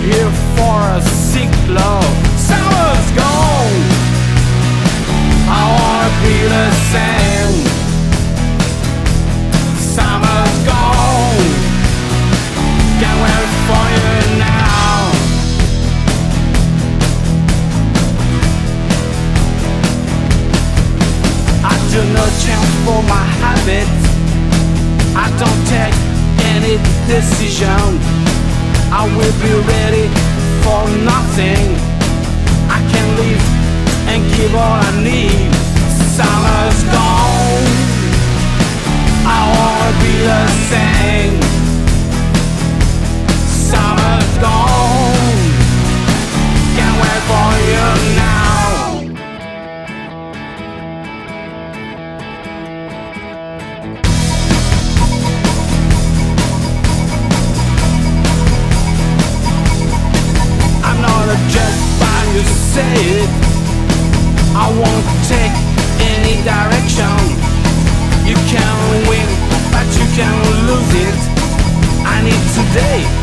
here for a sick love. Summer's gone. I wanna be the same. Summer's gone. Can't wait for you now. I do not change for my habits. I don't take any decision. I will be ready for nothing. I can live and give all I need. Summer's gone. I won't take any direction. You can win, but you can lose it. I need today